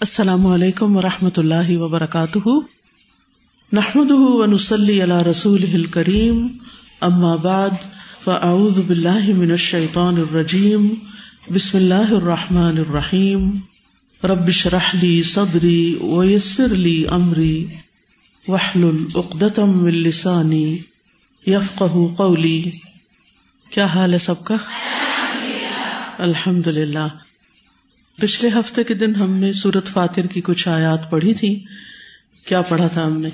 السلام علیکم و رحمۃ اللہ وبرکاتہ۔ نحمد ونسلی علی رسول کریم اما بعد، فاعوذ باللہ من الشیطان الرجیم، بسم اللہ الرحمٰن الرحیم۔ ربش رحلی صدری ویسر لی امری۔ وحل العقدم السانی یفق قولی۔ کیا حال ہے سب کا؟ الحمد للہ پچھلے ہفتے کے دن ہم نے سورت فاتر کی کچھ آیات پڑھی تھی۔ کیا پڑھا تھا ہم نے؟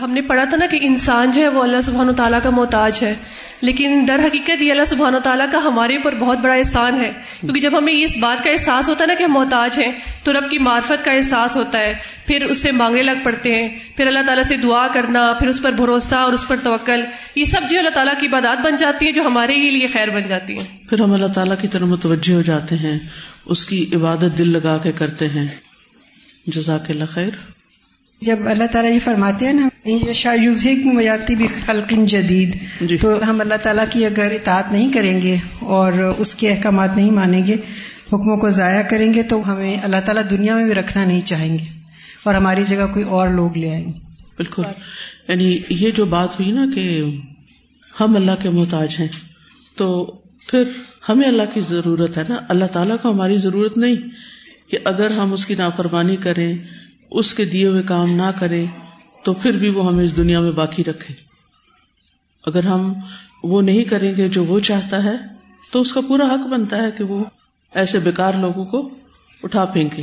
ہم نے پڑھا تھا نا کہ انسان جو ہے وہ اللہ سبحان و تعالیٰ کا محتاج ہے۔ لیکن در حقیقت یہ اللہ سبحان و تعالیٰ کا ہمارے اوپر بہت بڑا احسان ہے۔ کیونکہ جب ہمیں اس بات کا احساس ہوتا ہے نا کہ ہم محتاج ہیں تو رب کی معرفت کا احساس ہوتا ہے۔ پھر اس سے مانگنے لگ پڑتے ہیں۔ پھر اللہ تعالیٰ سے دعا کرنا پھر اس پر بھروسہ اور اس پر توکل یہ سب جو اللہ تعالیٰ کی عبادات بن جاتی ہے جو ہمارے ہی لیے خیر بن جاتی ہے پھر ہم اللہ تعالیٰ کی طرف متوجہ ہو جاتے ہیں۔ اس کی عبادت دل لگا کے کرتے ہیں۔ جزاک اللہ خیر۔ جب اللہ تعالیٰ یہ فرماتے ہیں نا شاہی بھی خلقن جدید جی۔ تو ہم اللہ تعالیٰ کی اگر اطاعت نہیں کریں گے اور اس کے احکامات نہیں مانیں گے حکموں کو ضائع کریں گے تو ہمیں اللہ تعالیٰ دنیا میں بھی رکھنا نہیں چاہیں گے اور ہماری جگہ کوئی اور لوگ لے آئیں۔ گے بالکل۔ یعنی یہ جو بات ہوئی نا کہ ہم اللہ کے محتاج ہیں تو پھر ہمیں اللہ کی ضرورت ہے نا؟ اللہ تعالیٰ کو ہماری ضرورت نہیں کہ اگر ہم اس کی نافرمانی کریں، اس کے دیے ہوئے کام نہ کریں، تو پھر بھی وہ ہمیں اس دنیا میں باقی رکھے۔ اگر ہم وہ نہیں کریں گے جو وہ چاہتا ہے، تو اس کا پورا حق بنتا ہے کہ وہ ایسے بیکار لوگوں کو اٹھا پھینکے۔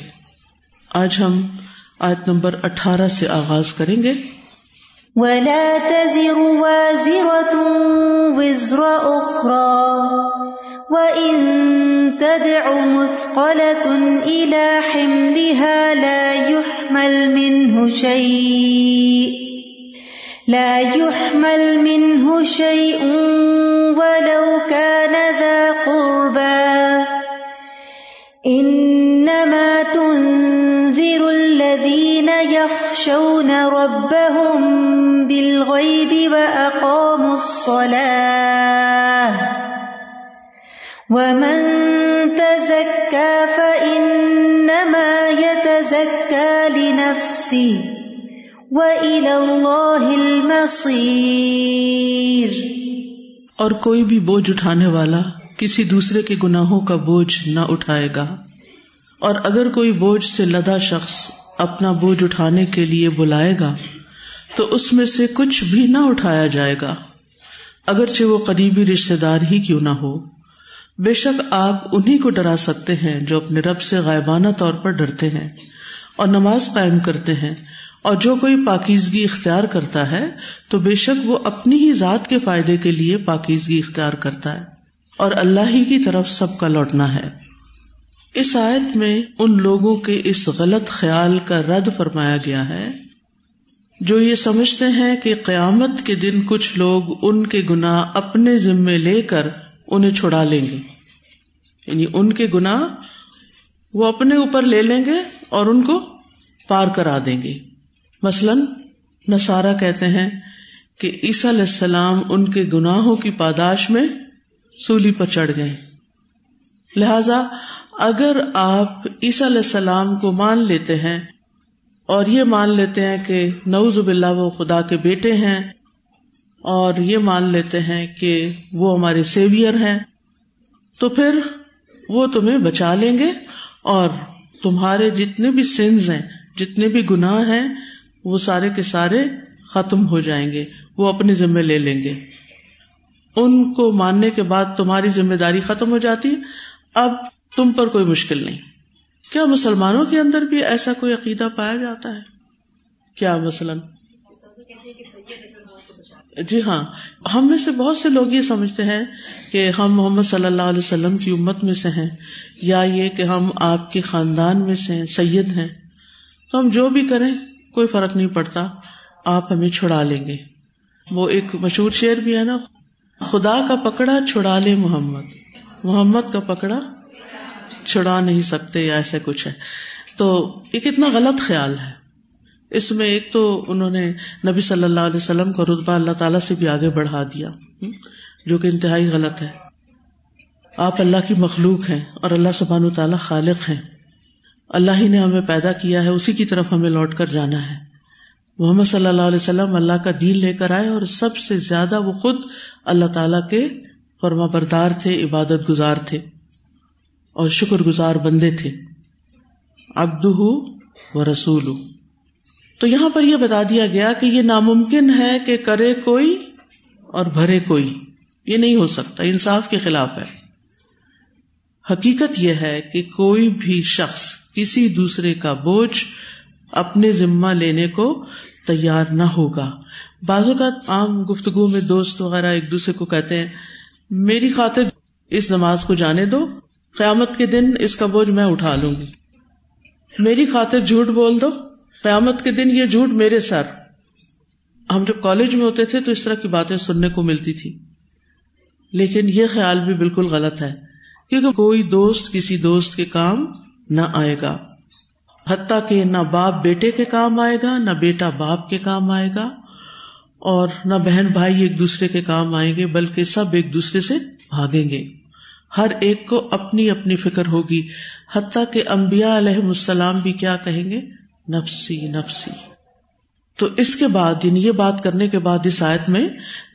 آج ہم آیت نمبر اٹھارہ سے آغاز کریں گے۔ ولا تزر وازرة وزر أخرى۔ وإن تدع مثقلة إلى حملها لا يحمل منه شيء لا يحمل منه شيء ولو كان ذا قربى إنما تنذر الذين يخشون ربهم بالغيب وأقاموا الصلاة ومن تزكى فإنما يتزكى لنفسه وإلى الله المصير اور کوئی بھی بوجھ اٹھانے والا کسی دوسرے کے گناہوں کا بوجھ نہ اٹھائے گا۔ اور اگر کوئی بوجھ سے لدا شخص اپنا بوجھ اٹھانے کے لیے بلائے گا، تو اس میں سے کچھ بھی نہ اٹھایا جائے گا۔ اگرچہ وہ قریبی رشتے دار ہی کیوں نہ ہو۔ بے شک آپ انہیں کو ڈرا سکتے ہیں جو اپنے رب سے غائبانہ طور پر ڈرتے ہیں اور نماز قائم کرتے ہیں اور جو کوئی پاکیزگی اختیار کرتا ہے تو بے شک وہ اپنی ہی ذات کے فائدے کے لیے پاکیزگی اختیار کرتا ہے اور اللہ ہی کی طرف سب کا لوٹنا ہے۔ اس آیت میں ان لوگوں کے اس غلط خیال کا رد فرمایا گیا ہے جو یہ سمجھتے ہیں کہ قیامت کے دن کچھ لوگ ان کے گنا اپنے ذمے لے کر انہیں چھڑا لیں گے۔ یعنی ان کے گنا وہ اپنے اوپر لے لیں گے اور ان کو پار کرا دیں گے۔ مثلاً نسارا کہتے ہیں کہ عیسیٰ علیہ السلام ان کے گناہوں کی پاداش میں سولی پر چڑھ گئے۔ لہذا اگر آپ عیسیٰ علیہ السلام کو مان لیتے ہیں اور یہ مان لیتے ہیں کہ نوز باللہ وہ خدا کے بیٹے ہیں اور یہ مان لیتے ہیں کہ وہ ہمارے سیویئر ہیں۔ تو پھر وہ تمہیں بچا لیں گے اور تمہارے جتنے بھی سنز ہیں، جتنے بھی گناہ ہیں، وہ سارے کے سارے ختم ہو جائیں گے، وہ اپنے ذمے لے لیں گے۔ ان کو ماننے کے بعد تمہاری ذمہ داری ختم ہو جاتی۔ اب تم پر کوئی مشکل نہیں۔ کیا مسلمانوں کے اندر بھی ایسا کوئی عقیدہ پایا جاتا ہے؟ کیا مثلاً؟ جی ہاں ہم میں سے بہت سے لوگ یہ سمجھتے ہیں کہ ہم محمد صلی اللہ علیہ وسلم کی امت میں سے ہیں، یا یہ کہ ہم آپ کے خاندان میں سے ہیں، سید ہیں۔ تو ہم جو بھی کریں، کوئی فرق نہیں پڑتا، آپ ہمیں چھڑا لیں گے۔ وہ ایک مشہور شعر بھی ہے نا، خدا کا پکڑا چھڑا لے محمد۔ محمد کا پکڑا چھڑا نہیں سکتے، یا ایسے کچھ ہے۔ تو یہ کتنا غلط خیال ہے۔ اس میں ایک تو انہوں نے نبی صلی اللہ علیہ وسلم کو رتبہ اللہ تعالیٰ سے بھی آگے بڑھا دیا جو کہ انتہائی غلط ہے۔ آپ اللہ کی مخلوق ہیں اور اللہ سبحان تعالیٰ خالق ہیں۔ اللہ ہی نے ہمیں پیدا کیا ہے، اسی کی طرف ہمیں لوٹ کر جانا ہے۔ محمد صلی اللہ علیہ وسلم اللہ کا دین لے کر آئے اور سب سے زیادہ وہ خود اللہ تعالی کے فرما بردار تھے، عبادت گزار تھے اور شکر گزار بندے تھے۔ ابد و رسول ہوں تو یہاں پر یہ بتا دیا گیا کہ یہ ناممکن ہے کہ کرے کوئی اور بھرے کوئی۔ یہ نہیں ہو سکتا، انصاف کے خلاف ہے۔ حقیقت یہ ہے کہ کوئی بھی شخص کسی دوسرے کا بوجھ اپنے ذمہ لینے کو تیار نہ ہوگا۔ بعض اوقات عام گفتگو میں دوست وغیرہ ایک دوسرے کو کہتے ہیں، میری خاطر اس نماز کو جانے دو، قیامت کے دن اس کا بوجھ میں اٹھا لوں گی۔ میری خاطر جھوٹ بول دو قیامت کے دن یہ جھوٹ میرے سر۔ ہم جب کالج میں ہوتے تھے تو اس طرح کی باتیں سننے کو ملتی تھی۔ لیکن یہ خیال بھی بالکل غلط ہے، کیونکہ کوئی دوست کسی دوست کے کام نہ آئے گا۔ حتیٰ کہ نہ باپ بیٹے کے کام آئے گا، نہ بیٹا باپ کے کام آئے گا۔ اور نہ بہن بھائی ایک دوسرے کے کام آئیں گے، بلکہ سب ایک دوسرے سے بھاگیں گے۔ ہر ایک کو اپنی اپنی فکر ہوگی۔ حتیٰ کہ امبیا علیہ السلام بھی کیا کہیں گے؟ نفسی نفسی۔ تو اس کے بعد یعنی یہ بات کرنے کے بعد اس آیت میں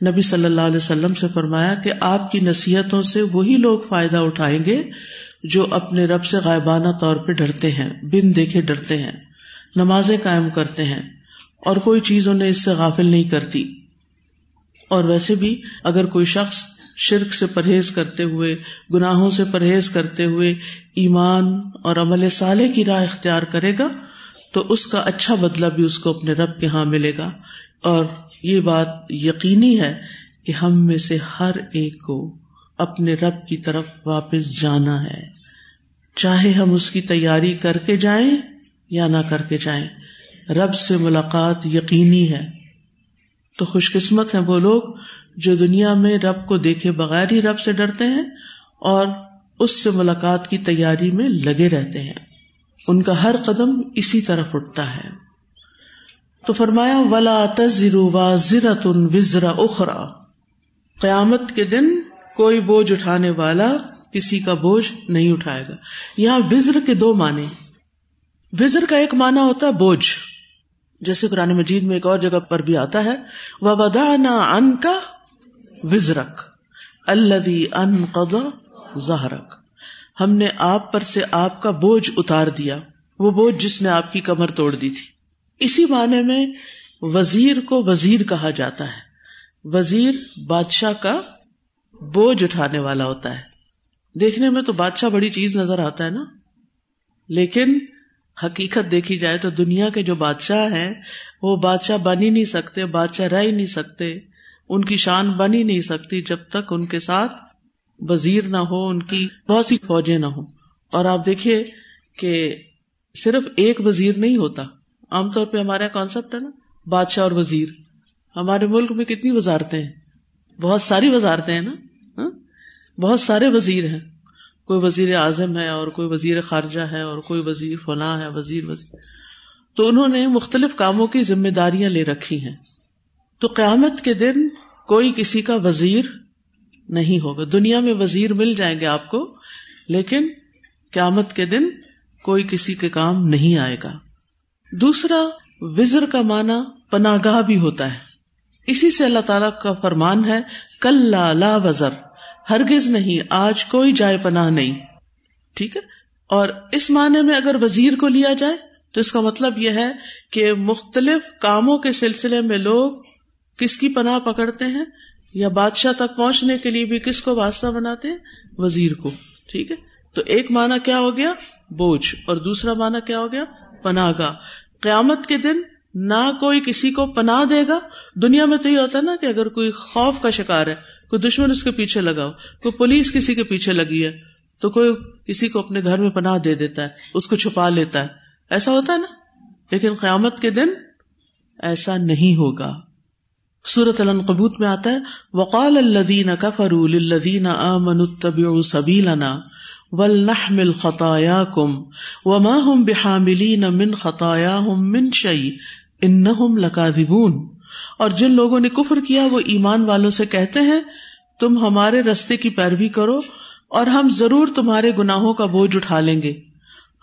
نبی صلی اللہ علیہ وسلم سے فرمایا کہ آپ کی نصیحتوں سے وہی لوگ فائدہ اٹھائیں گے جو اپنے رب سے غائبانہ طور پہ ڈرتے ہیں، بن دیکھے ڈرتے ہیں، نمازیں قائم کرتے ہیں اور کوئی چیز انہیں اس سے غافل نہیں کرتی۔ اور ویسے بھی اگر کوئی شخص شرک سے پرہیز کرتے ہوئے، گناہوں سے پرہیز کرتے ہوئے ایمان اور عمل صالح کی راہ اختیار کرے گا تو اس کا اچھا بدلا بھی اس کو اپنے رب کے ہاں ملے گا۔ اور یہ بات یقینی ہے کہ ہم میں سے ہر ایک کو اپنے رب کی طرف واپس جانا ہے۔ چاہے ہم اس کی تیاری کر کے جائیں یا نہ کر کے جائیں، رب سے ملاقات یقینی ہے۔ تو خوش قسمت ہیں وہ لوگ جو دنیا میں رب کو دیکھے بغیر ہی رب سے ڈرتے ہیں اور اس سے ملاقات کی تیاری میں لگے رہتے ہیں۔ ان کا ہر قدم اسی طرف اٹھتا ہے۔ تو فرمایا، ولا تزر وزرا اخرا قیامت کے دن کوئی بوجھ اٹھانے والا کسی کا بوجھ نہیں اٹھائے گا۔ یہاں وزر کے دو معنی وزر کا ایک معنی ہوتا ہے بوجھ۔ جیسے قرآن مجید میں ایک اور جگہ پر بھی آتا ہے وہ بدا ان کا وزرک اللہ ان قدا زہرک ہم نے آپ پر سے آپ کا بوجھ اتار دیا۔ وہ بوجھ جس نے آپ کی کمر توڑ دی تھی۔ اسی معنی میں وزیر کو وزیر کہا جاتا ہے۔ وزیر بادشاہ کا بوجھ اٹھانے والا ہوتا ہے۔ دیکھنے میں تو بادشاہ بڑی چیز نظر آتا ہے نا۔ لیکن حقیقت دیکھی جائے تو دنیا کے جو بادشاہ ہیں، وہ بادشاہ بن ہی نہیں سکتے، بادشاہ رہ ہی نہیں سکتے۔ ان کی شان بن ہی نہیں سکتی جب تک ان کے ساتھ وزیر نہ ہو، ان کی بہت سی فوجیں نہ ہو اور آپ دیکھیے کہ صرف ایک وزیر نہیں ہوتا۔ عام طور پہ ہمارا کانسیپٹ ہے نا، بادشاہ اور وزیر۔ ہمارے ملک میں کتنی وزارتیں ہیں؟ بہت ساری وزارتیں ہیں نا۔ ہاں؟ بہت سارے وزیر ہیں۔ کوئی وزیر اعظم ہے اور کوئی وزیر خارجہ ہے اور کوئی وزیر فلاں ہے، وزیر وزیر۔ تو انہوں نے مختلف کاموں کی ذمہ داریاں لے رکھی ہیں۔ تو قیامت کے دن کوئی کسی کا وزیر نہیں ہوگا۔ دنیا میں وزیر مل جائیں گے آپ کو، لیکن قیامت کے دن کوئی کسی کے کام نہیں آئے گا۔ دوسرا، وزر کا معنی پناہ گاہ بھی ہوتا ہے۔ اسی سے اللہ تعالی کا فرمان ہے کل لا وزر۔ ہرگز نہیں، آج کوئی جائے پناہ نہیں۔ ٹھیک ہے؟ اور اس معنی میں اگر وزیر کو لیا جائے، تو اس کا مطلب یہ ہے کہ مختلف کاموں کے سلسلے میں لوگ کس کی پناہ پکڑتے ہیں؟ یا بادشاہ تک پہنچنے کے لیے بھی کس کو واسطہ بناتے ہیں؟ وزیر کو، ٹھیک ہے؟ تو ایک مانا کیا ہو گیا؟ بوجھ، اور دوسرا مانا کیا ہو گیا؟ پناہ گاہ۔ قیامت کے دن نہ کوئی کسی کو پناہ دے گا۔ دنیا میں تو یہ ہوتا ہے نا کہ اگر کوئی خوف کا شکار ہے، کوئی دشمن اس کے پیچھے لگا ہو، کوئی پولیس کسی کے پیچھے لگی ہے، تو کوئی کسی کو اپنے گھر میں پناہ دے دیتا ہے، اس کو چھپا لیتا ہے۔ ایسا ہوتا ہے نا؟ لیکن قیامت کے دن ایسا نہیں ہوگا۔ سورت القبوت میں آتا ہے، وقال الدین کفر الدین امن الطبی سبیلنا ولنحمل خطاياكم وما هم بحاملين من خطاياهم من شيء انهم لكاذبون۔ اور جن لوگوں نے کفر کیا، وہ ایمان والوں سے کہتے ہیں، تم ہمارے رستے کی پیروی کرو اور ہم ضرور تمہارے گناہوں کا بوجھ اٹھا لیں گے۔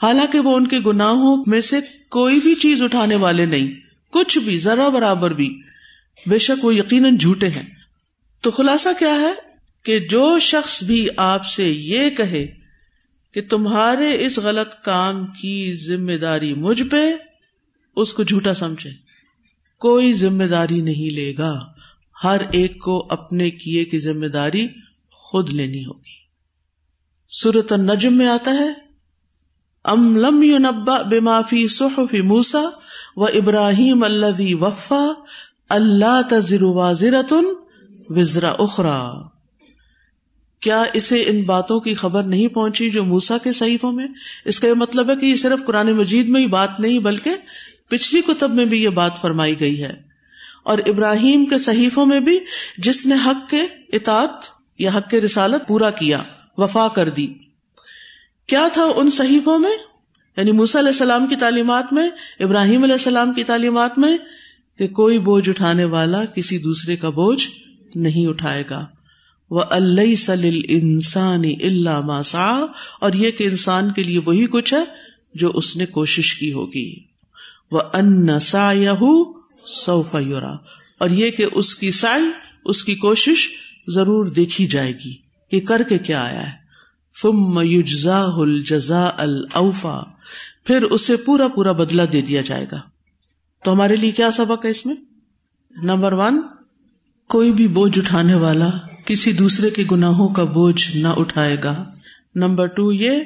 حالانکہ وہ ان کے گناہوں میں سے کوئی بھی چیز اٹھانے والے نہیں، کچھ بھی ذرا برابر بھی۔ بے شک وہ یقیناً جھوٹے ہیں۔ تو خلاصہ کیا ہے کہ جو شخص بھی آپ سے یہ کہے کہ تمہارے اس غلط کام کی ذمہ داری مجھ پہ، اس کو جھوٹا سمجھے۔ کوئی ذمہ داری نہیں لے گا۔ ہر ایک کو اپنے کیے کی ذمہ داری خود لینی ہوگی۔ سورت النجم میں آتا ہے، ام لم یونبا بے معافی صحف موسا و ابراہیم اللہ وفا اللہ تذر واضرتن وزرا اخرا۔ کیا اسے ان باتوں کی خبر نہیں پہنچی جو موسا کے صحیفوں میں؟ اس کا یہ مطلب ہے کہ یہ صرف قرآن مجید میں ہی بات نہیں، بلکہ پچھلی کتب میں بھی یہ بات فرمائی گئی ہے۔ اور ابراہیم کے صحیفوں میں بھی جس نے حق کے اطاعت یا حق کے رسالت پورا کیا، وفا کر دی۔ کیا تھا ان صحیفوں میں؟ یعنی موسا علیہ السلام کی تعلیمات میں، ابراہیم علیہ السلام کی تعلیمات میں کہ کوئی بوجھ اٹھانے والا کسی دوسرے کا بوجھ نہیں اٹھائے گا۔ وہ اللہ سل انسانی اللہ ماسا اور یہ کہ انسان کے لیے وہی کچھ ہے جو اس نے کوشش کی ہوگی۔ وہ ان سا سوفا یورا اور یہ کہ اس کی سائی اس کی کوشش ضرور دیکھی جائے گی کہ کر کے کیا آیا ہے۔ فم یوجزا الجزا الفا پھر اسے پورا پورا بدلہ دے دیا جائے گا۔ تو ہمارے لیے کیا سبق ہے اس میں؟ نمبر ون، کوئی بھی بوجھ اٹھانے والا کسی دوسرے کے گناہوں کا بوجھ نہ اٹھائے گا۔ نمبر ٹو یہ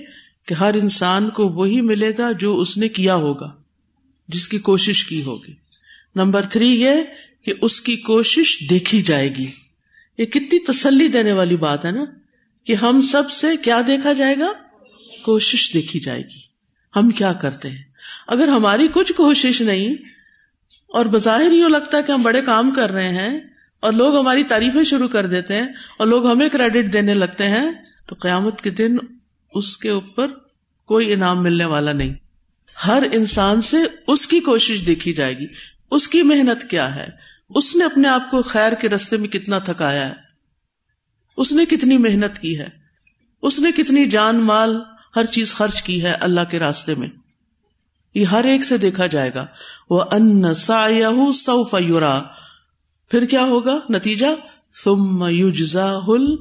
کہ ہر انسان کو وہی ملے گا جو اس نے کیا ہوگا، جس کی کوشش کی ہوگی۔ نمبر تھری یہ کہ اس کی کوشش دیکھی جائے گی۔ یہ کتنی تسلی دینے والی بات ہے نا؟ کہ ہم سب سے کیا دیکھا جائے گا؟ کوشش دیکھی جائے گی۔ ہم کیا کرتے ہیں؟ اگر ہماری کچھ کوشش نہیں اور بظاہر یوں لگتا ہے کہ ہم بڑے کام کر رہے ہیں اور لوگ ہماری تعریفیں شروع کر دیتے ہیں اور لوگ ہمیں کریڈٹ دینے لگتے ہیں، تو قیامت کے دن اس کے اوپر کوئی انعام ملنے والا نہیں۔ ہر انسان سے اس کی کوشش دیکھی جائے گی۔ اس کی محنت کیا ہے؟ اس نے اپنے آپ کو خیر کے رستے میں کتنا تھکایا ہے؟ اس نے کتنی محنت کی ہے؟ اس نے کتنی جان مال ہر چیز خرچ کی ہے اللہ کے راستے میں؟ یہ ہر ایک سے دیکھا جائے گا۔ وہ ان سا سو فیورا پھر کیا ہوگا؟ نتیجہ؟ ثم یوجزا ہل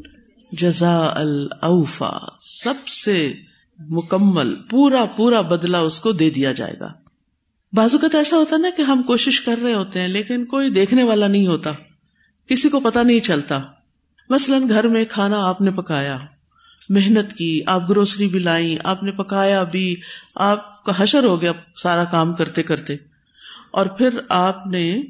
جزا الفا سب سے مکمل، پورا پورا بدلا اس کو دے دیا جائے گا۔ بازو کا تو ایسا ہوتا نا کہ ہم کوشش کر رہے ہوتے ہیں لیکن کوئی دیکھنے والا نہیں ہوتا، کسی کو پتا نہیں چلتا۔ مثلاً گھر میں کھانا آپ نے پکایا، محنت کی، آپ گروسری بھی لائی آپ نے پکایا بھی، آپ کا حشر ہو گیا سارا کام کرتے کرتے۔ اور پھر آپ نے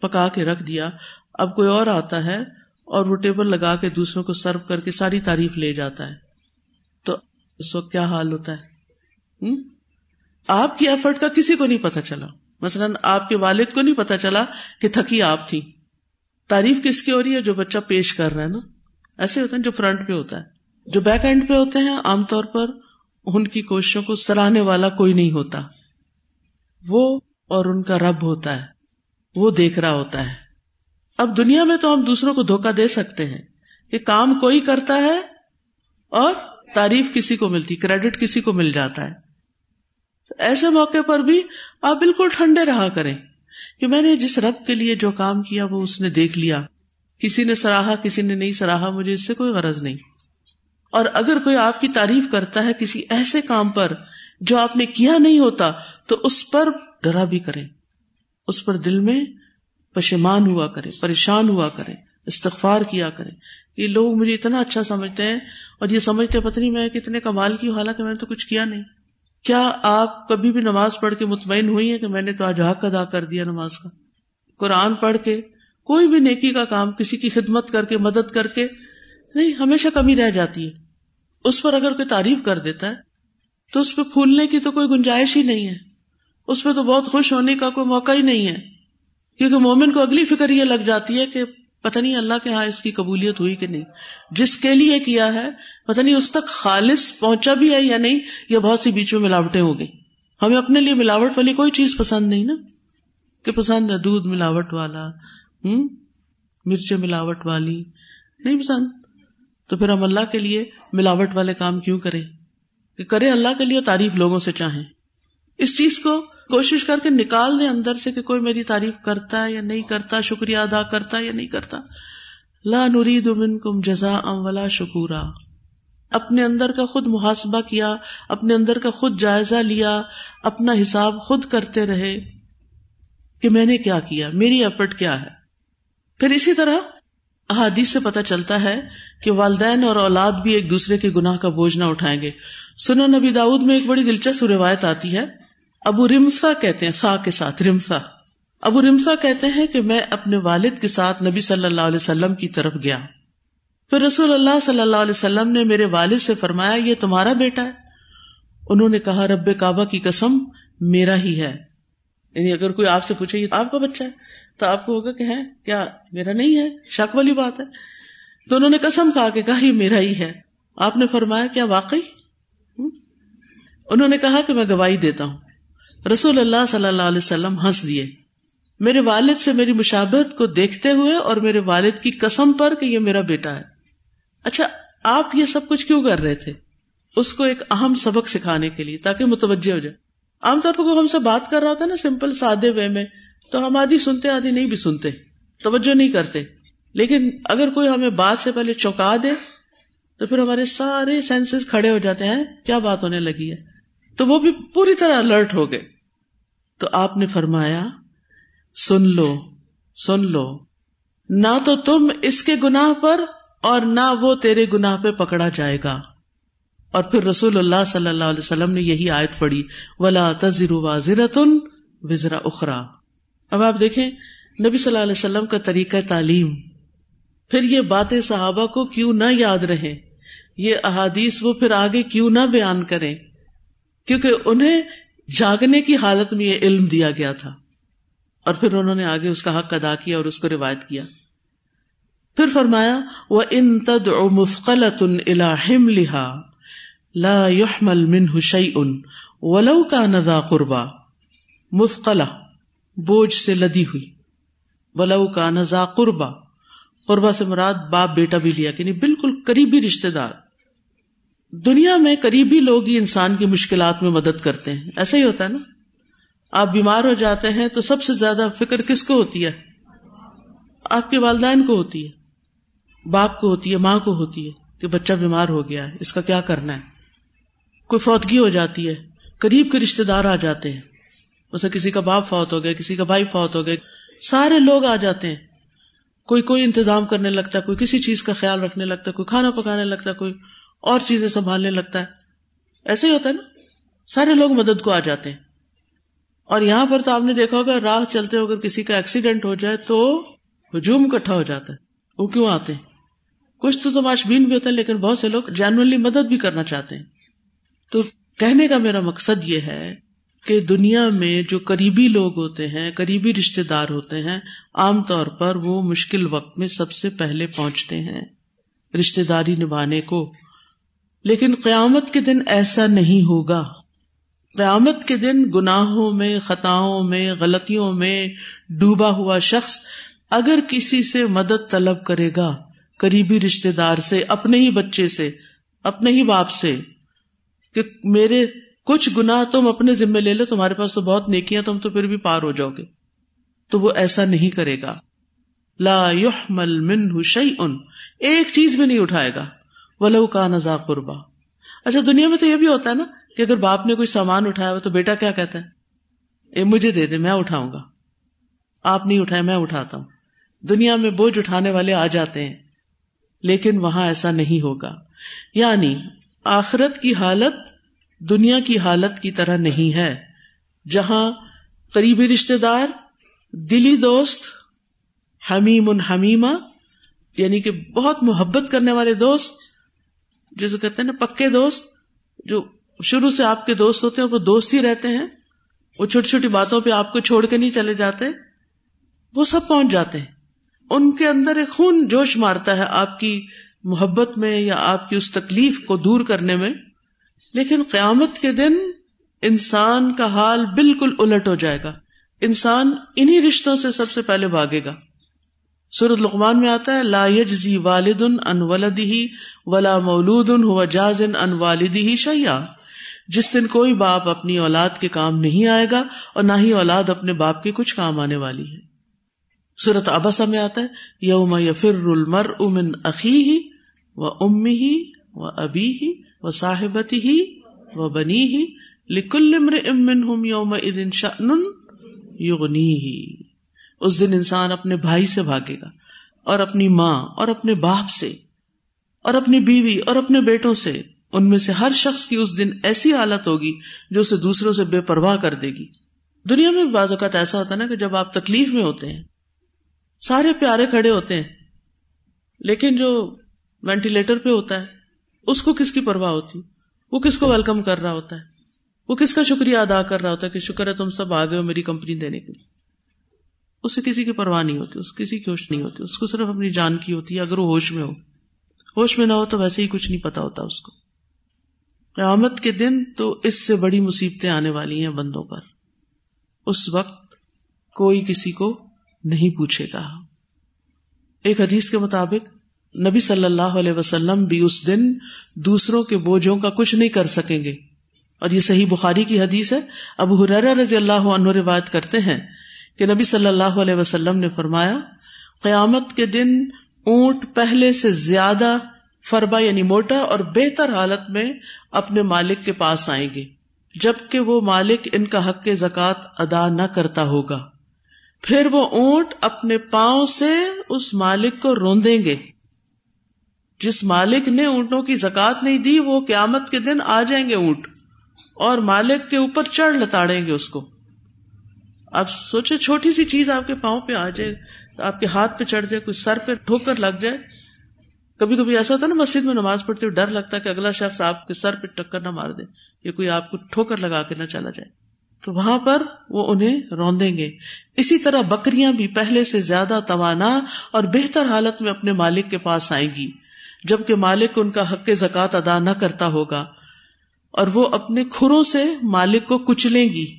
پکا کے رکھ دیا۔ اب کوئی اور آتا ہے اور وہ ٹیبل لگا کے دوسروں کو سرو کر کے ساری تعریف لے جاتا ہے۔ تو اس وقت کیا حال ہوتا ہے؟ آپ کی ایفرٹ کا کسی کو نہیں پتا چلا۔ مثلاً آپ کے والد کو نہیں پتا چلا کہ تھکی آپ تھی تعریف کس کی ہو رہی ہے؟ جو بچہ پیش کر رہا ہے نا۔ ایسے ہوتا ہے جو فرنٹ پہ ہوتا ہے۔ جو بیک اینڈ پہ ہوتے ہیں عام طور پر ان کی کوششوں کو سراہنے والا کوئی نہیں ہوتا۔ وہ اور ان کا رب ہوتا ہے، وہ دیکھ رہا ہوتا ہے۔ اب دنیا میں تو ہم دوسروں کو دھوکا دے سکتے ہیں۔ کہ کام کوئی کرتا ہے اور تعریف کسی کو ملتی، کریڈٹ کسی کو مل جاتا ہے۔ ایسے موقع پر بھی آپ بالکل ٹھنڈے رہا کریں کہ میں نے جس رب کے لیے جو کام کیا وہ اس نے دیکھ لیا۔ کسی نے سراہا، کسی نے نہیں سراہا، مجھے اس سے کوئی غرض نہیں۔ اور اگر کوئی آپ کی تعریف کرتا ہے کسی ایسے کام پر جو آپ نے کیا نہیں ہوتا، تو اس پر ڈرا بھی کریں۔ اس پر دل میں پشمان ہوا کرے پریشان ہوا کرے استغفار کیا کرے یہ لوگ مجھے اتنا اچھا سمجھتے ہیں اور یہ سمجھتے پتنی میں کتنے کمال کی ہوں، حالانکہ میں نے تو کچھ کیا نہیں۔ کیا آپ کبھی بھی نماز پڑھ کے مطمئن ہوئی ہیں کہ میں نے تو آج حق ادا کر دیا نماز کا؟ قرآن پڑھ کے، کوئی بھی نیکی کا کام، کسی کی خدمت کر کے، مدد کر کے نہیں، ہمیشہ کمی رہ جاتی ہے۔ اس پر اگر کوئی تعریف کر دیتا ہے، تو اس پہ پھولنے کی تو کوئی گنجائش ہی نہیں ہے۔ اس پہ تو بہت خوش ہونے کا کوئی موقع ہی نہیں ہے۔ کیونکہ مومن کو اگلی فکر یہ لگ جاتی ہے کہ پتہ نہیں اللہ کے ہاں اس کی قبولیت ہوئی کہ نہیں۔ جس کے لیے کیا ہے، پتہ نہیں اس تک خالص پہنچا بھی ہے یا نہیں، یا بہت سی بیچ میں ملاوٹیں ہو گئی ہمیں اپنے لیے ملاوٹ والی کوئی چیز پسند نہیں نا۔ کہ پسند ہے دودھ ملاوٹ والا ہوں مرچ ملاوٹ والی، نہیں پسند۔ تو پھر ہم اللہ کے لیے ملاوٹ والے کام کیوں کریں؟ کہ کرے اللہ کے لیے تعریف لوگوں سے چاہیں۔ اس چیز کو کوشش کر کے نکال دیں اندر سے کہ کوئی میری تعریف کرتا ہے یا نہیں کرتا، شکریہ ادا کرتا ہے یا نہیں کرتا۔ لا نرید منکم جزا ام ولا شکورا۔ اپنے اندر کا خود محاسبہ کیا، اپنے اندر کا خود جائزہ لیا، اپنا حساب خود کرتے رہے کہ میں نے کیا کیا، میری ایفرٹ کیا ہے۔ پھر اسی طرح احادیث سے پتہ چلتا ہے کہ والدین اور اولاد بھی ایک دوسرے کے گناہ کا بوجھ نہ اٹھائیں گے۔ سنو نبی داؤد میں ایک بڑی دلچسپ روایت آتی ہے۔ ابو رمسا کہتے ہیں، سا کے ساتھ، رمسا۔ ابو رمسا کہتے ہیں کہ میں اپنے والد کے ساتھ نبی صلی اللہ علیہ وسلم کی طرف گیا۔ پھر رسول اللہ صلی اللہ علیہ وسلم نے میرے والد سے فرمایا، یہ تمہارا بیٹا ہے۔ انہوں نے کہا، رب کعبہ کی قسم، میرا ہی ہے۔ یعنی اگر کوئی آپ سے پوچھے یہ آپ کا بچہ ہے، تو آپ کو ہوگا کہ ہے کیا میرا نہیں ہے، شک والی بات ہے۔ تو انہوں نے قسم کہا کہ کہا، یہ میرا ہی ہے۔ آپ نے فرمایا، کیا واقعی؟ انہوں نے کہا کہ میں گواہی دیتا ہوں۔ رسول اللہ صلی اللہ علیہ وسلم ہنس دیے۔ میرے والد سے میری مشابت کو دیکھتے ہوئے اور میرے والد کی قسم پر کہ یہ میرا بیٹا ہے۔ اچھا آپ یہ سب کچھ کیوں کر رہے تھے؟ اس کو ایک اہم سبق سکھانے کے لیے تاکہ متوجہ ہو جائے۔ عام طور پر کوئی ہم سے بات کر رہا ہوتا ہے نا سمپل سادے وے میں، تو ہم آدھی سنتے، آدھی نہیں بھی سنتے، توجہ نہیں کرتے۔ لیکن اگر کوئی ہمیں بات سے پہلے چونکا دے، تو پھر ہمارے سارے سینسز کھڑے ہو جاتے ہیں، کیا بات ہونے لگی ہے؟ تو وہ بھی پوری طرح الرٹ ہو گئے۔ تو آپ نے فرمایا، سن لو سن لو۔ نہ تو تم اس کے گناہ پر اور نہ وہ تیرے گناہ پہ پکڑا جائے گا۔ اور پھر رسول اللہ صلی اللہ علیہ وسلم نے یہی آیت پڑھی، ولا تذر واضرتن وزرا اخرا اب آپ دیکھیں، نبی صلی اللہ علیہ وسلم کا طریقہ تعلیم۔ پھر یہ باتیں صحابہ کو کیوں نہ یاد رہے یہ احادیث وہ پھر آگے کیوں نہ بیان کریں؟ کیونکہ انہیں جاگنے کی حالت میں یہ علم دیا گیا تھا۔ اور پھر انہوں نے آگے اس کا حق ادا کیا اور اس کو روایت کیا۔ پھر فرمایا وہ ان تد مسقل الہم لہا لا یحمل من حشی ان ولو کا نزا قربا مسقلا بوجھ سے لدی ہوئی. ولو کا نزا قربا قربا سے مراد باپ بیٹا بھی لیا کہ نہیں بالکل قریبی رشتے دار. دنیا میں قریبی لوگ ہی انسان کی مشکلات میں مدد کرتے ہیں، ایسا ہی ہوتا ہے نا؟ آپ بیمار ہو جاتے ہیں تو سب سے زیادہ فکر کس کو ہوتی ہے؟ آپ کے والدین کو ہوتی ہے، باپ کو ہوتی ہے، ماں کو ہوتی ہے کہ بچہ بیمار ہو گیا ہے، اس کا کیا کرنا ہے؟ کوئی فوتگی ہو جاتی ہے، قریب کے رشتے دار آ جاتے ہیں۔ اسے کسی کا باپ فوت ہو گیا، کسی کا بھائی فوت ہو گیا۔ سارے لوگ آ جاتے ہیں۔ کوئی کوئی انتظام کرنے لگتا ہے، کوئی کسی چیز کا خیال رکھنے لگتا ہے، کوئی کھانا پکانے لگتا ہے، کوئی اور چیزیں سنبھالنے لگتا ہے۔ ایسے ہی ہوتا ہے نا۔ سارے لوگ مدد کو آ جاتے ہیں۔ اور یہاں پر تو آپ نے دیکھا ہوگا، راہ چلتے ہو اگر کسی کا ایکسیڈینٹ ہو جائے تو ہجوم اکٹھا ہو جاتا ہے۔ وہ کیوں آتے ہیں؟ کچھ تو تماشبین بھی ہوتا ہے لیکن بہت سے لوگ جینولی مدد بھی کرنا چاہتے ہیں۔ تو کہنے کا میرا مقصد یہ ہے کہ دنیا میں جو قریبی لوگ ہوتے ہیں، قریبی رشتے دار ہوتے ہیں، عام طور پر وہ مشکل وقت میں سب سے پہلے پہنچتے ہیں رشتے داری نبھانے کو۔ لیکن قیامت کے دن ایسا نہیں ہوگا۔ قیامت کے دن گناہوں میں، خطاؤں میں، غلطیوں میں ڈوبا ہوا شخص اگر کسی سے مدد طلب کرے گا، قریبی رشتے دار سے، اپنے ہی بچے سے، اپنے ہی باپ سے کہ میرے کچھ گنا تم اپنے ذمے لے لو، تمہارے پاس تو بہت نیکیاں، تم تو پھر بھی پار ہو جاؤ گے۔ تو وہ ایسا نہیں کرے گا۔ لا يحمل منه شيء ایک چیز بھی نہیں اٹھائے گا۔ ولو کا نزا قربا اچھا دنیا میں تو یہ بھی ہوتا ہے نا کہ اگر باپ نے کوئی سامان اٹھایا ہوا تو بیٹا کیا کہتا ہے؟ اے، مجھے دے دے، میں اٹھاؤں گا۔ آپ نہیں اٹھائے میں اٹھاتا ہوں۔ دنیا میں بوجھ اٹھانے والے آ جاتے ہیں، لیکن وہاں ایسا نہیں ہوگا۔ یعنی آخرت کی حالت دنیا کی حالت کی طرح نہیں ہے۔ جہاں قریبی رشتے دار، دلی دوست، حمیم ان حمیمہ یعنی کہ بہت محبت کرنے والے دوست، جسے کہتے ہیں نا پکے دوست، جو شروع سے آپ کے دوست ہوتے ہیں، وہ دوست ہی رہتے ہیں۔ وہ چھوٹی چھوٹی باتوں پہ آپ کو چھوڑ کے نہیں چلے جاتے۔ وہ سب پہنچ جاتے ہیں۔ ان کے اندر ایک خون جوش مارتا ہے آپ کی محبت میں یا آپ کی اس تکلیف کو دور کرنے میں، لیکن قیامت کے دن انسان کا حال بالکل الٹ ہو جائے گا۔ انسان انہی رشتوں سے سب سے پہلے بھاگے گا۔ سورت لقمان میں آتا ہے، لا یجزی والد ان ولدی ولا مولود ہوا جاز ان والدی ہی شیا جس دن کوئی باپ اپنی اولاد کے کام نہیں آئے گا اور نہ ہی اولاد اپنے باپ کے کچھ کام آنے والی ہے۔ صورت ابسا میں آتا ہے، یوم یفر المر امن عقی ہی و امی ہی و ابی ہی و صاحبتی ہی و بنی ہی لکل امر امن ہم یوم ادن شن یغنی ہی اس دن انسان اپنے بھائی سے بھاگے گا اور اپنی ماں اور اپنے باپ سے اور اپنی بیوی اور اپنے بیٹوں سے ان میں سے ہر شخص کی اس دن ایسی حالت ہوگی جو اسے دوسروں سے بے پرواہ کر دے گی۔ دنیا میں بعض اوقات ایسا ہوتا ہے نا کہ جب آپ تکلیف میں ہوتے ہیں، سارے پیارے کھڑے ہوتے ہیں، لیکن جو وینٹیلیٹر پہ ہوتا ہے۔ اس کو کس کی پرواہ ہوتی؟ وہ کس کو ویلکم کر رہا ہوتا ہے؟ وہ کس کا شکریہ ادا کر رہا ہوتا ہے کہ شکر ہے تم سب آگے ہو میری کمپنی دینے کے لیے؟ اسے کسی کی پرواہ نہیں ہوتی، اس کسی کی ہوش نہیں ہوتی، اس کو صرف اپنی جان کی ہوتی ہے، اگر وہ ہوش میں ہو۔ ہوش میں نہ ہو تو ویسے ہی کچھ نہیں پتا ہوتا اس کو۔ قیامت کے دن تو اس سے بڑی مصیبتیں آنے والی ہیں بندوں پر۔ اس وقت کوئی کسی کو نہیں پوچھے گا۔ ایک حدیث کے مطابق نبی صلی اللہ علیہ وسلم بھی اس دن دوسروں کے بوجھوں کا کچھ نہیں کر سکیں گے۔ اور یہ صحیح بخاری کی حدیث ہے۔ ابو حرا رضی اللہ عنہ روایت کرتے ہیں کہ نبی صلی اللہ علیہ وسلم نے فرمایا، قیامت کے دن اونٹ پہلے سے زیادہ فربا یعنی موٹا اور بہتر حالت میں اپنے مالک کے پاس آئیں گے، جبکہ وہ مالک ان کا حق زکات ادا نہ کرتا ہوگا۔ پھر وہ اونٹ اپنے پاؤں سے اس مالک کو روندیں گے۔ جس مالک نے اونٹوں کی زکات نہیں دی، وہ قیامت کے دن آ جائیں گے اونٹ اور مالک کے اوپر چڑھ لتاڑیں گے اس کو۔ اب سوچے چھوٹی سی چیز آپ کے پاؤں پہ آ جائے، آپ کے ہاتھ پہ چڑھ جائے کوئی سر پہ ٹھوکر لگ جائے۔ کبھی کبھی ایسا ہوتا ہے نا، مسجد میں نماز پڑھتے ہوئے ڈر لگتا ہے کہ اگلا شخص آپ کے سر پہ ٹکر نہ مار دے، یا کوئی آپ کو ٹھوکر لگا کے نہ چلا جائے۔ تو وہاں پر وہ انہیں روندیں گے۔ اسی طرح بکریاں بھی پہلے سے زیادہ توانا اور بہتر حالت میں اپنے مالک کے پاس آئیں گی۔ جبکہ مالک ان کا حق زکات ادا نہ کرتا ہوگا اور وہ اپنے کھروں سے مالک کو کچلیں گی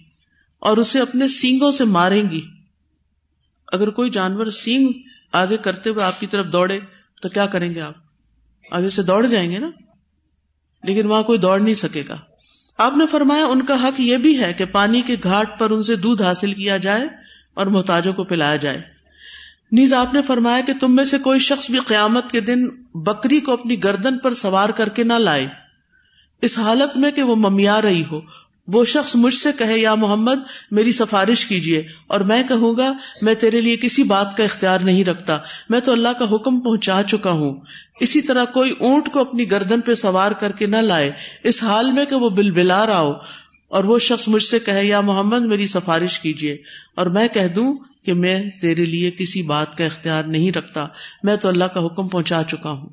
اور اسے اپنے سینگوں سے ماریں گی۔ اگر کوئی جانور سینگ آگے کرتے ہوئے آپ کی طرف دوڑے، تو کیا کریں گے آپ؟ آگے سے دوڑ جائیں گے نا؟ لیکن وہاں کوئی دوڑ نہیں سکے گا۔ آپ نے فرمایا ان کا حق یہ بھی ہے کہ پانی کے گھاٹ پر ان سے دودھ حاصل کیا جائے اور محتاجوں کو پلایا جائے۔ نیز آپ نے فرمایا کہ تم میں سے کوئی شخص بھی قیامت کے دن بکری کو اپنی گردن پر سوار کر کے نہ لائے۔ اس حالت میں کہ وہ ممیا رہی ہو۔ وہ شخص مجھ سے کہے، یا محمد، میری سفارش کیجیے اور میں کہوں گا، میں تیرے لیے کسی بات کا اختیار نہیں رکھتا۔ میں تو اللہ کا حکم پہنچا چکا ہوں۔ اسی طرح کوئی اونٹ کو اپنی گردن پہ سوار کر کے نہ لائے۔ اس حال میں کہ وہ بل بلا رہا ہو اور وہ شخص مجھ سے کہے، یا محمد، میری سفارش کیجیے اور میں کہہ دوں کہ میں تیرے لیے کسی بات کا اختیار نہیں رکھتا، میں تو اللہ کا حکم پہنچا چکا ہوں۔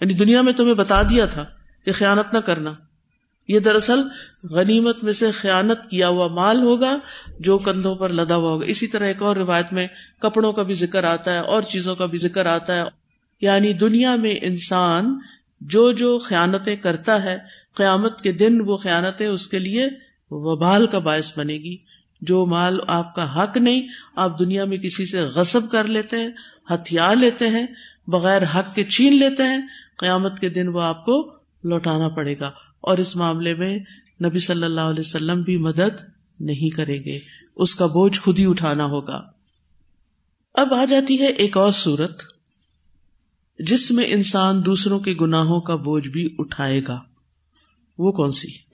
یعنی دنیا میں تمہیں بتا دیا تھا کہ خیانت نہ کرنا۔ یہ دراصل غنیمت میں سے خیانت کیا ہوا مال ہوگا جو کندھوں پر لدا ہوا ہوگا۔ اسی طرح ایک اور روایت میں کپڑوں کا بھی ذکر آتا ہے، اور چیزوں کا بھی ذکر آتا ہے۔ یعنی دنیا میں انسان جو جو خیانتیں کرتا ہے، قیامت کے دن وہ خیانتیں اس کے لیے وبال کا باعث بنے گی۔ جو مال آپ کا حق نہیں، آپ دنیا میں کسی سے غصب کر لیتے ہیں، ہتھیار لیتے ہیں، بغیر حق کے چھین لیتے ہیں، قیامت کے دن وہ آپ کو لوٹانا پڑے گا۔ اور اس معاملے میں نبی صلی اللہ علیہ وسلم بھی مدد نہیں کریں گے۔ اس کا بوجھ خود ہی اٹھانا ہوگا۔ اب آ جاتی ہے ایک اور صورت، جس میں انسان دوسروں کے گناہوں کا بوجھ بھی اٹھائے گا۔ وہ کون سی؟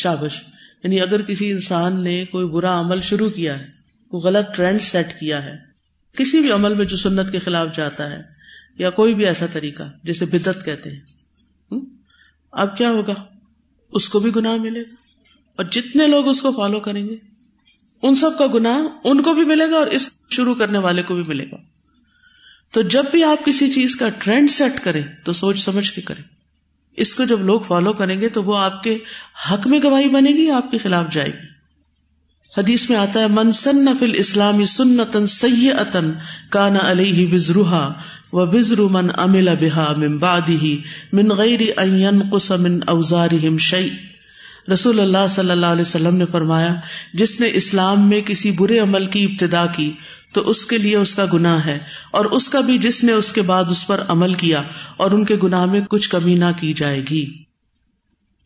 شابش۔ یعنی اگر کسی انسان نے کوئی برا عمل شروع کیا ہے، کوئی غلط ٹرینڈ سیٹ کیا ہے، کسی بھی عمل میں جو سنت کے خلاف جاتا ہے، یا کوئی بھی ایسا طریقہ جسے بدت کہتے ہیں اب کیا ہوگا؟ اس کو بھی گناہ ملے گا۔ اور جتنے لوگ اس کو فالو کریں گے، ان سب کا گناہ ان کو بھی ملے گا اور اس شروع کرنے والے کو بھی ملے گا۔ تو جب بھی آپ کسی چیز کا ٹرینڈ سیٹ کریں، تو سوچ سمجھ کے کریں۔ اس کو جب لوگ فالو کریں گے تو وہ آپ کے حق میں گواہی بنے گی آپ کے خلاف جائے گی؟ حدیث میں آتا ہے منسن فل اسلامی سنتن سیتن کانا علیہ وزروحا و بزر من امل بحا من بعدہ من غیر ان ينقص من اوزارہم شیء. رسول اللہ صلی اللہ علیہ وسلم نے فرمایا، جس نے اسلام میں کسی برے عمل کی ابتدا کی، تو اس کے لیے اس کا گناہ ہے، اور اس کا بھی جس نے اس کے بعد اس پر عمل کیا، اور ان کے گناہ میں کچھ کمی نہ کی جائے گی۔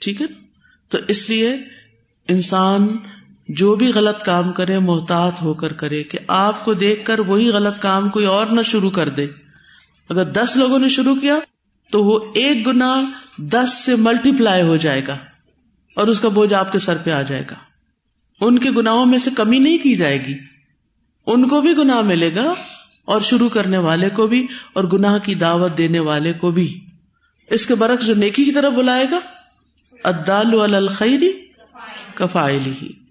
ٹھیک ہے؟ تو اس لیے انسان جو بھی غلط کام کرے، محتاط ہو کر کرے کہ آپ کو دیکھ کر وہی غلط کام کوئی اور نہ شروع کر دے۔ اگر دس لوگوں نے شروع کیا، تو وہ ایک گنا دس سے ملٹی پلائی ہو جائے گا۔ اور اس کا بوجھ آپ کے سر پہ آ جائے گا۔ ان کے گناہوں میں سے کمی نہیں کی جائے گی۔ ان کو بھی گناہ ملے گا اور شروع کرنے والے کو بھی اور گناہ کی دعوت دینے والے کو بھی۔ اس کے برعکس جو نیکی کی طرف بلائے گا ادال الخری کفائلی